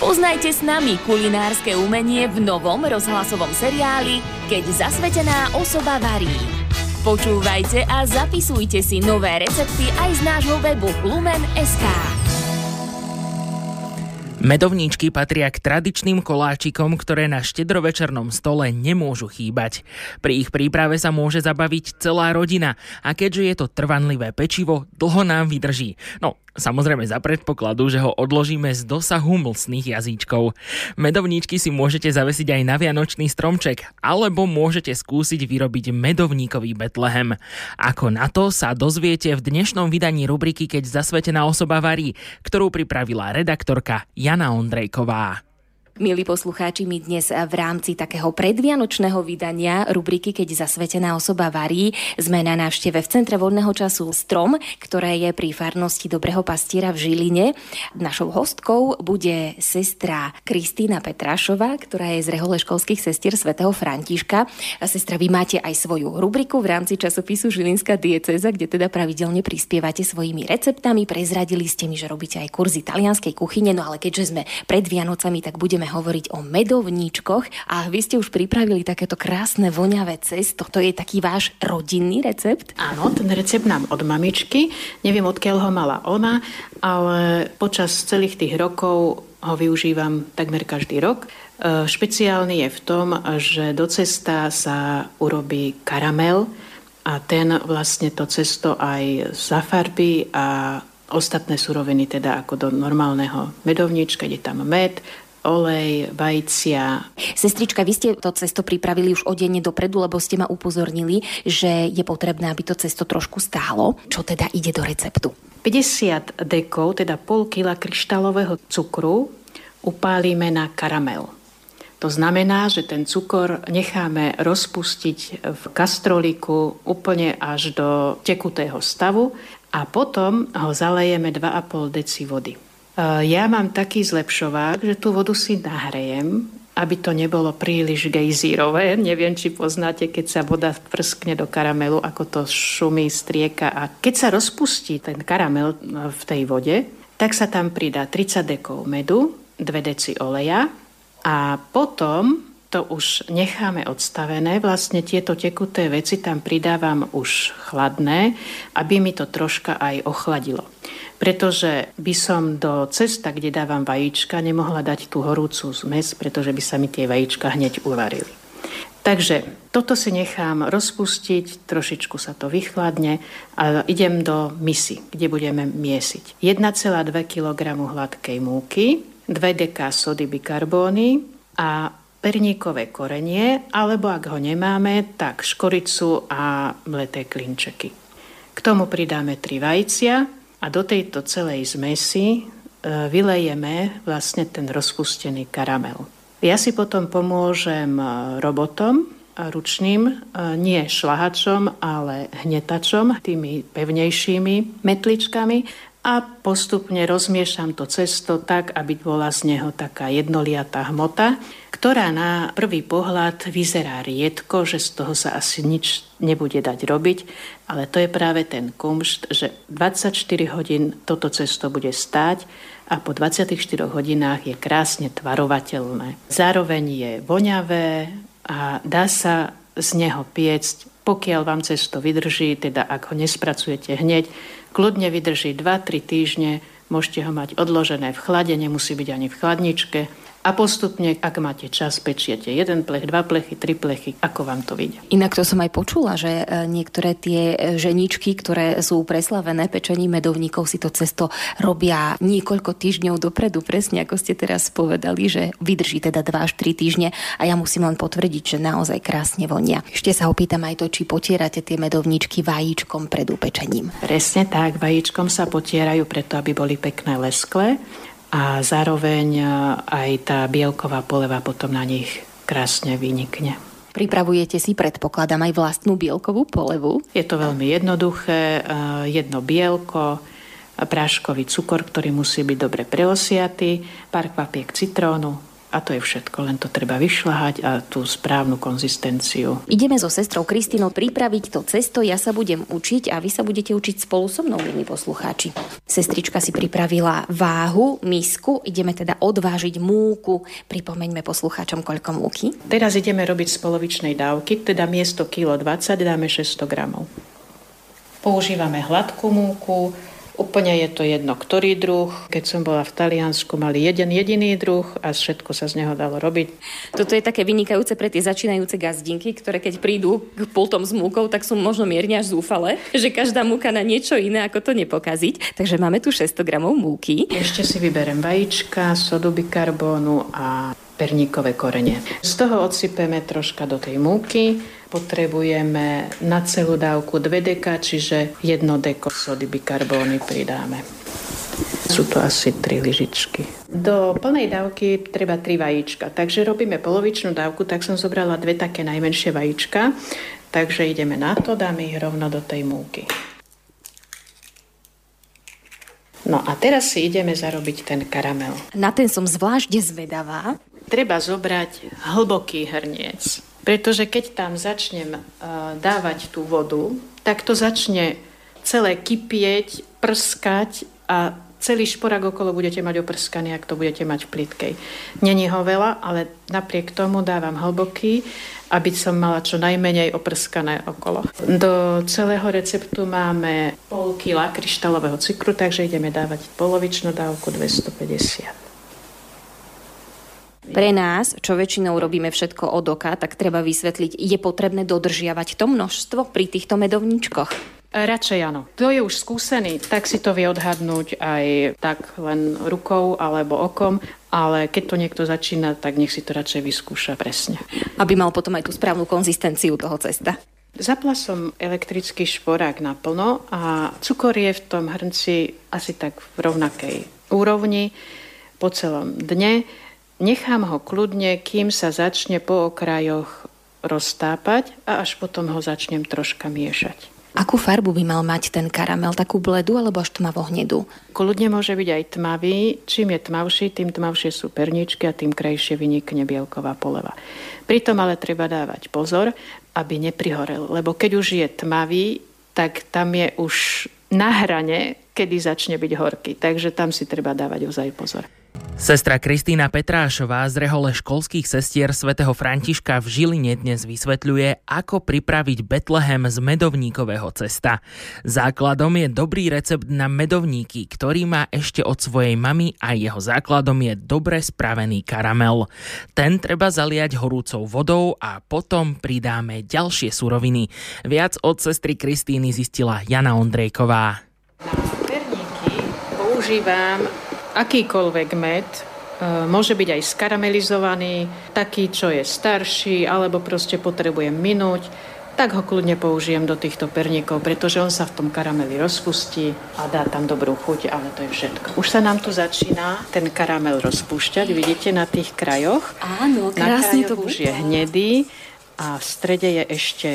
Spoznajte s nami kulinárske umenie v novom rozhlasovom seriáli Keď zasvetená osoba varí. Počúvajte a zapisujte si nové recepty aj z nášho webu lumen.sk. Medovníčky patria k tradičným koláčikom, ktoré na štedrovečernom stole nemôžu chýbať. Pri ich príprave sa môže zabaviť celá rodina a keďže je to trvanlivé pečivo, dlho nám vydrží. No, Samozrejme za predpokladu, že ho odložíme z dosahu mlsných jazyčkov. Medovníčky si môžete zavesiť aj na vianočný stromček, alebo môžete skúsiť vyrobiť medovníkový Betlehem. Ako na to sa dozviete v dnešnom vydaní rubriky Keď zasvetená osoba varí, ktorú pripravila redaktorka Jana Ondrejková. Milí poslucháči, my dnes v rámci takého predvianočného vydania rubriky Keď zasvetená osoba varí sme na návšteve v Centre voľného času Strom, ktoré je pri farnosti Dobrého pastiera v Žiline. Našou hostkou bude sestra Kristýna Petrášová, ktorá je z rehole školských sestier svätého Františka. Sestra, vy máte aj svoju rubriku v rámci časopisu Žilinská dieceza, kde teda pravidelne prispievate svojimi receptami. Prezradili ste mi, že robíte aj kurzy talianskej kuchyne, no ale keďže sme pred Vianocami, tak budeme hovoriť o medovníčkoch a vy ste už pripravili takéto krásne voňavé cesto. To je taký váš rodinný recept? Áno, ten recept nám od mamičky. Neviem, odkiaľ ho mala ona, ale počas celých tých rokov ho využívam takmer každý rok. E, špeciálny je v tom, že do cesta sa urobí karamel a ten vlastne to cesto aj zafarbí a ostatné suroviny, teda ako do normálneho medovnička, je tam med, olej, vajcia. Sestrička, vy ste to cesto pripravili už o deň dopredu, lebo ste ma upozornili, že je potrebné, aby to cesto trošku stálo. Čo teda ide do receptu? 50 dekov, teda pol kila kryštálového cukru, upálime na karamel. To znamená, že ten cukor necháme rozpustiť v kastroliku úplne až do tekutého stavu a potom ho zalejeme 2,5 deci vody. Eh, ja mám taký zlepšovák, že tú vodu si nahrejem, aby to nebolo príliš gejzírové. Neviem, či poznáte, keď sa voda prskne do karamelu, ako to šumí, strieka. A keď sa rozpustí ten karamel eh, v tej vode, tak sa tam pridá 30 dekov medu, 2 deci oleja a potom to už necháme odstavené. Vlastne tieto tekuté veci tam pridávam už chladné, aby mi to troška aj ochladilo pretože by som do cesta, kde dávam vajíčka, nemohla dať tú horúcu zmes, pretože by sa mi tie vajíčka hneď uvarili. Takže toto si nechám rozpustiť, trošičku sa to vychladne a idem do misy, kde budeme miesiť. 1,2 kg hladkej múky, 2 dk sody bikarbóny a perníkové korenie, alebo ak ho nemáme, tak škoricu a mleté klinčeky. K tomu pridáme 3 vajcia, a do tejto celej zmesi e, vylejeme vlastne ten rozpustený karamel. Ja si potom pomôžem e, robotom, ručným, e, nie šlahačom, ale hnetačom, tými pevnejšími metličkami a postupne rozmiešam to cesto tak, aby bola z neho taká jednoliatá hmota, ktorá na prvý pohľad vyzerá riedko, že z toho sa asi nič nebude dať robiť, ale to je práve ten kumšt, že 24 hodín toto cesto bude stáť a po 24 hodinách je krásne tvarovateľné. Zároveň je voňavé a dá sa z neho piecť, pokiaľ vám cesto vydrží, teda ak ho nespracujete hneď, Kľudne vydrží 2-3 týždne, môžete ho mať odložené v chlade, nemusí byť ani v chladničke a postupne, ak máte čas, pečiete jeden plech, dva plechy, tri plechy, ako vám to vyjde. Inak to som aj počula, že e, niektoré tie e, ženičky, ktoré sú preslavené pečením medovníkov, si to cesto robia niekoľko týždňov dopredu, presne ako ste teraz povedali, že vydrží teda 2 až 3 týždne a ja musím len potvrdiť, že naozaj krásne vonia. Ešte sa opýtam aj to, či potierate tie medovníčky vajíčkom pred upečením. Presne tak, vajíčkom sa potierajú preto, aby boli pekné lesklé a zároveň e, aj tá bielková poleva potom na nich krásne vynikne. Pripravujete si, predpokladám, aj vlastnú bielkovú polevu? Je to veľmi jednoduché. E, jedno bielko, práškový cukor, ktorý musí byť dobre preosiatý, pár kvapiek citrónu, a to je všetko, len to treba vyšľahať a tú správnu konzistenciu. Ideme so sestrou Kristinou pripraviť to cesto, ja sa budem učiť a vy sa budete učiť spolu so mnou, milí poslucháči. Sestrička si pripravila váhu, misku, ideme teda odvážiť múku. Pripomeňme poslucháčom, koľko múky. Teraz ideme robiť z polovičnej dávky, teda miesto kilo 20 dáme 600 gramov. Používame hladkú múku, Úplne je to jedno, ktorý druh. Keď som bola v Taliansku, mali jeden jediný druh a všetko sa z neho dalo robiť. Toto je také vynikajúce pre tie začínajúce gazdinky, ktoré keď prídu k pultom s múkou, tak sú možno mierne až zúfale, že každá múka na niečo iné, ako to nepokaziť. Takže máme tu 600 gramov múky. Ešte si vyberem vajíčka, sodu bikarbónu a perníkové korene. Z toho odsypeme troška do tej múky potrebujeme na celú dávku 2 deka, čiže 1 deko sody bikarbóny pridáme. Sú to asi 3 lyžičky. Do plnej dávky treba 3 vajíčka, takže robíme polovičnú dávku, tak som zobrala dve také najmenšie vajíčka, takže ideme na to, dáme ich rovno do tej múky. No a teraz si ideme zarobiť ten karamel. Na ten som zvlášť zvedavá. Treba zobrať hlboký hrniec. Pretože keď tam začnem uh, dávať tú vodu, tak to začne celé kypieť, prskať a celý šporák okolo budete mať oprskaný, ak to budete mať v plitkej. Není ho veľa, ale napriek tomu dávam hlboký, aby som mala čo najmenej oprskané okolo. Do celého receptu máme pol kila kryštálového cukru, takže ideme dávať polovičnú dávku 250. Pre nás, čo väčšinou robíme všetko od oka, tak treba vysvetliť, je potrebné dodržiavať to množstvo pri týchto medovníčkoch? Radšej áno. Kto je už skúsený, tak si to vie odhadnúť aj tak len rukou alebo okom, ale keď to niekto začína, tak nech si to radšej vyskúša presne. Aby mal potom aj tú správnu konzistenciu toho cesta. Zapla som elektrický šporák naplno a cukor je v tom hrnci asi tak v rovnakej úrovni po celom dne. Nechám ho kľudne, kým sa začne po okrajoch roztápať a až potom ho začnem troška miešať. Akú farbu by mal mať ten karamel? Takú bledu alebo až tmavo hnedú? Kľudne môže byť aj tmavý. Čím je tmavší, tým tmavšie sú perničky a tým krajšie vynikne bielková poleva. Pritom ale treba dávať pozor, aby neprihorel. Lebo keď už je tmavý, tak tam je už na hrane, kedy začne byť horký. Takže tam si treba dávať ozaj pozor. Sestra Kristýna Petrášová z rehole školských sestier svätého Františka v Žiline dnes vysvetľuje, ako pripraviť Betlehem z medovníkového cesta. Základom je dobrý recept na medovníky, ktorý má ešte od svojej mamy a jeho základom je dobre spravený karamel. Ten treba zaliať horúcou vodou a potom pridáme ďalšie suroviny. Viac od sestry Kristýny zistila Jana Ondrejková. Na používam akýkoľvek med, e, môže byť aj skaramelizovaný, taký, čo je starší, alebo proste potrebujem minúť, tak ho kľudne použijem do týchto perníkov, pretože on sa v tom karameli rozpustí a dá tam dobrú chuť, ale to je všetko. Už sa nám tu začína ten karamel rozpúšťať, vidíte na tých krajoch. Áno, krásne to už je hnedý a v strede je ešte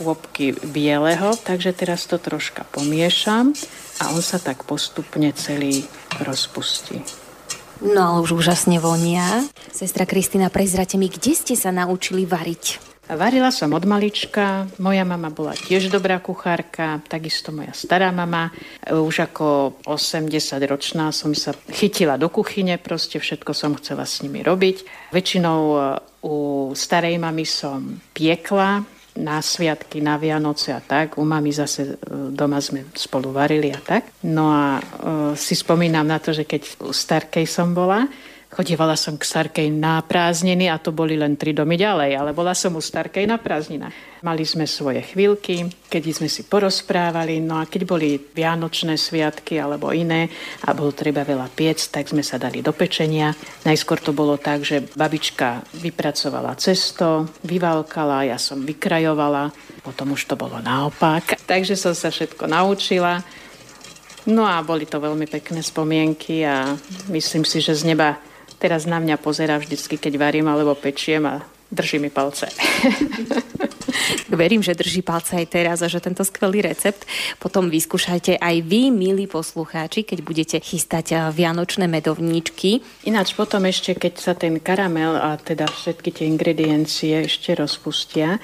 kôpky bieleho, takže teraz to troška pomiešam a on sa tak postupne celý rozpustí. No ale už úžasne vonia. Sestra Kristina, prezrate mi, kde ste sa naučili variť? Varila som od malička, moja mama bola tiež dobrá kuchárka, takisto moja stará mama. Už ako 80-ročná som sa chytila do kuchyne, proste všetko som chcela s nimi robiť. Väčšinou u starej mamy som piekla, na sviatky, na Vianoce a tak. U mami zase e, doma sme spolu varili a tak. No a uh, si spomínam na to, že keď u Starkej som bola, Chodievala som k Starkej na prázdniny a to boli len tri domy ďalej, ale bola som u Starkej na prázdninách. Mali sme svoje chvíľky, keď sme si porozprávali, no a keď boli vianočné sviatky alebo iné a bolo treba veľa piec, tak sme sa dali do pečenia. Najskôr to bolo tak, že babička vypracovala cesto, vyvalkala, ja som vykrajovala, potom už to bolo naopak. Takže som sa všetko naučila. No a boli to veľmi pekné spomienky a myslím si, že z neba Teraz na mňa pozera vždycky, keď varím alebo pečiem a drží mi palce. Verím, že drží palce aj teraz a že tento skvelý recept potom vyskúšajte aj vy, milí poslucháči, keď budete chystať eh, vianočné medovníčky. Ináč potom ešte, keď sa ten karamel a teda všetky tie ingrediencie ešte rozpustia,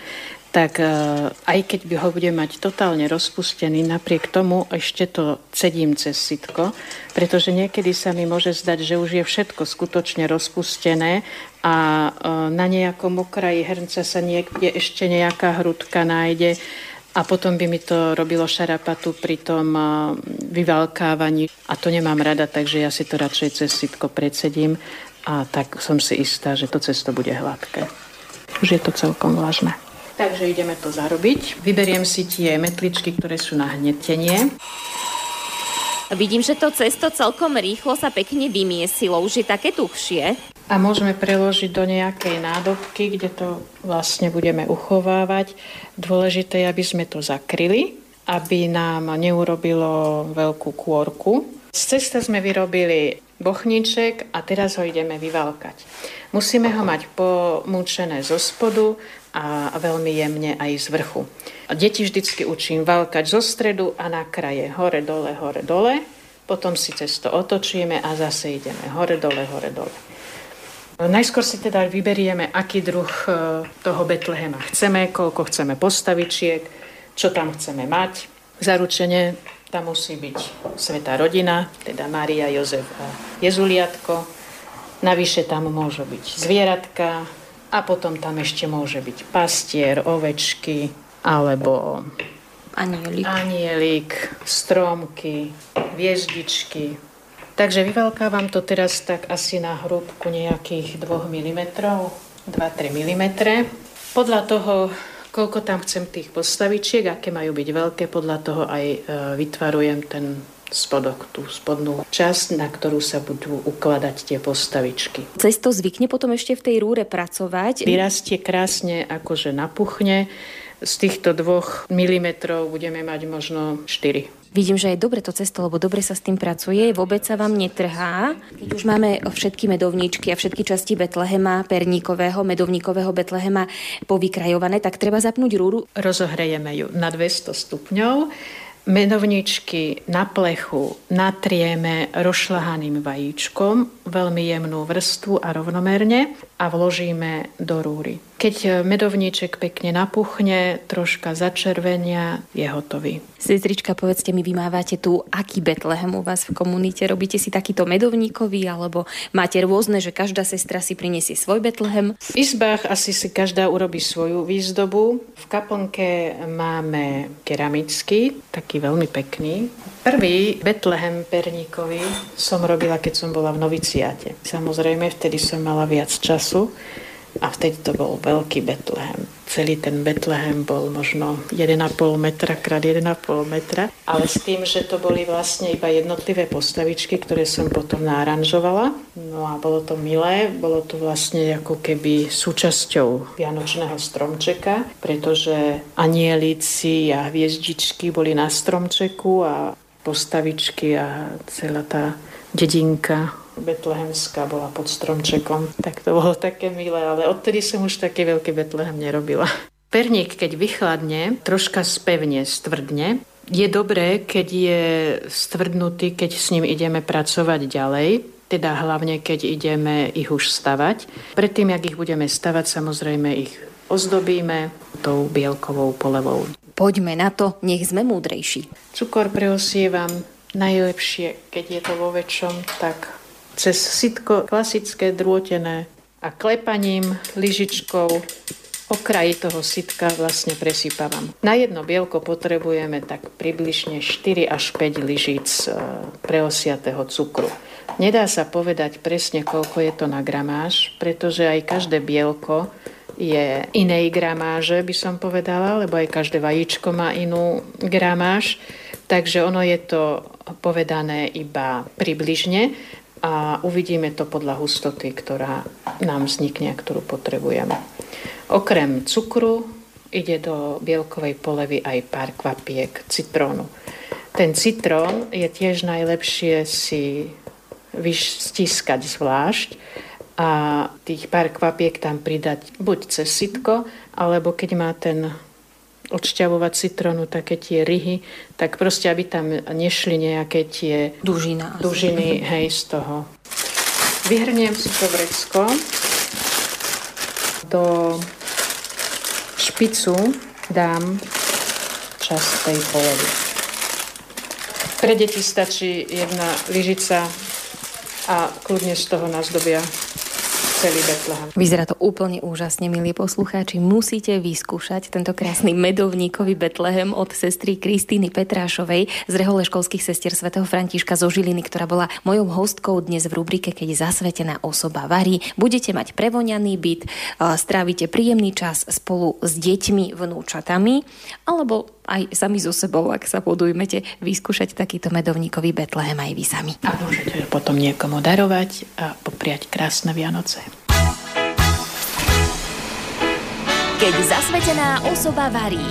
tak e, aj keď by ho budem mať totálne rozpustený, napriek tomu ešte to cedím cez sitko, pretože niekedy sa mi môže zdať, že už je všetko skutočne rozpustené a e, na nejakom okraji hrnca sa niekde ešte nejaká hrudka nájde a potom by mi to robilo šarapatu pri tom e, vyvalkávaní a to nemám rada, takže ja si to radšej cez sitko predsedím a tak som si istá, že to cesto bude hladké. Už je to celkom vážne. Takže ideme to zarobiť. Vyberiem si tie metličky, ktoré sú na hnetenie. Vidím, že to cesto celkom rýchlo sa pekne vymiesilo. Už je také tuhšie. A môžeme preložiť do nejakej nádobky, kde to vlastne budeme uchovávať. Dôležité je, aby sme to zakryli, aby nám neurobilo veľkú kôrku. Z cesta sme vyrobili bochniček a teraz ho ideme vyvalkať. Musíme ho mať pomúčené zo spodu a veľmi jemne aj z vrchu. A deti vždycky učím valkať zo stredu a na kraje, hore, dole, hore, dole. Potom si cesto otočíme a zase ideme hore, dole, hore, dole. Najskôr si teda vyberieme, aký druh e, toho Betlehema chceme, koľko chceme postavičiek, čo tam chceme mať. Zaručenie tam musí byť svetá rodina, teda Mária, Jozef a Jezuliatko. Navyše tam môžu byť zvieratka, a potom tam ešte môže byť pastier, ovečky alebo anielik, anielik stromky, viezdičky. Takže vyvalkávam to teraz tak asi na hrúbku nejakých 2 mm, 2-3 mm. Podľa toho, koľko tam chcem tých postavičiek, aké majú byť veľké, podľa toho aj e, vytvarujem ten spodok, tú spodnú časť, na ktorú sa budú ukladať tie postavičky. Cesto zvykne potom ešte v tej rúre pracovať? Vyrastie krásne, akože napuchne. Z týchto dvoch milimetrov budeme mať možno 4. Vidím, že je dobre to cesto, lebo dobre sa s tým pracuje, vôbec sa vám netrhá. Keď už máme všetky medovníčky a všetky časti Betlehema, perníkového, medovníkového Betlehema povykrajované, tak treba zapnúť rúru. Rozohrejeme ju na 200 stupňov Medovničky na plechu natrieme rozšľahaným vajíčkom, veľmi jemnú vrstvu a rovnomerne a vložíme do rúry. Keď medovníček pekne napuchne, troška začervenia, je hotový. Sestrička, povedzte mi, vy mávate tu aký Betlehem u vás v komunite? Robíte si takýto medovníkový, alebo máte rôzne, že každá sestra si prinesie svoj Betlehem? V izbách asi si každá urobí svoju výzdobu. V kaplnke máme keramický, taký veľmi pekný. Prvý Betlehem perníkový som robila, keď som bola v noviciáte. Samozrejme, vtedy som mala viac času a vtedy to bol veľký Betlehem. Celý ten Betlehem bol možno 1,5 metra krát 1,5 metra, ale s tým, že to boli vlastne iba jednotlivé postavičky, ktoré som potom náranžovala. No a bolo to milé, bolo to vlastne ako keby súčasťou Vianočného stromčeka, pretože anielici a hviezdičky boli na stromčeku a postavičky a celá tá dedinka betlehemská bola pod stromčekom. Tak to bolo také milé, ale odtedy som už také veľké Betlehem nerobila. Perník, keď vychladne, troška spevne, stvrdne. Je dobré, keď je stvrdnutý, keď s ním ideme pracovať ďalej, teda hlavne keď ideme ich už stavať. Predtým, jak ich budeme stavať, samozrejme ich ozdobíme tou bielkovou polevou. Poďme na to, nech sme múdrejší. Cukor preosievam najlepšie, keď je to vo väčšom, tak cez sitko klasické drôtené a klepaním lyžičkou okraji toho sitka vlastne presypávam. Na jedno bielko potrebujeme tak približne 4 až 5 lyžíc e, preosiatého cukru. Nedá sa povedať presne, koľko je to na gramáž, pretože aj každé bielko je inej gramáže, by som povedala, lebo aj každé vajíčko má inú gramáž. Takže ono je to povedané iba približne a uvidíme to podľa hustoty, ktorá nám vznikne a ktorú potrebujeme. Okrem cukru ide do bielkovej polevy aj pár kvapiek citrónu. Ten citrón je tiež najlepšie si vystiskať zvlášť a tých pár kvapiek tam pridať buď cez sitko, alebo keď má ten odšťavovať citrónu, také tie ryhy, tak proste, aby tam nešli nejaké tie Dužina. dužiny hej, z toho. Vyhrniem si to vrecko do špicu dám časť tej polovy. Pre deti stačí jedna lyžica a kľudne z toho nazdobia celý Betlehem. Vyzerá to úplne úžasne, milí poslucháči. Musíte vyskúšať tento krásny medovníkový Betlehem od sestry Kristýny Petrášovej z rehole školských sestier svätého Františka zo Žiliny, ktorá bola mojou hostkou dnes v rubrike Keď zasvetená osoba varí. Budete mať prevoňaný byt, strávite príjemný čas spolu s deťmi, vnúčatami, alebo aj sami so sebou, ak sa podujmete, vyskúšať takýto medovníkový Betlehem aj vy sami. A môžete potom niekomu darovať a popriať krásne Vianoce. Keď zasvetená osoba varí.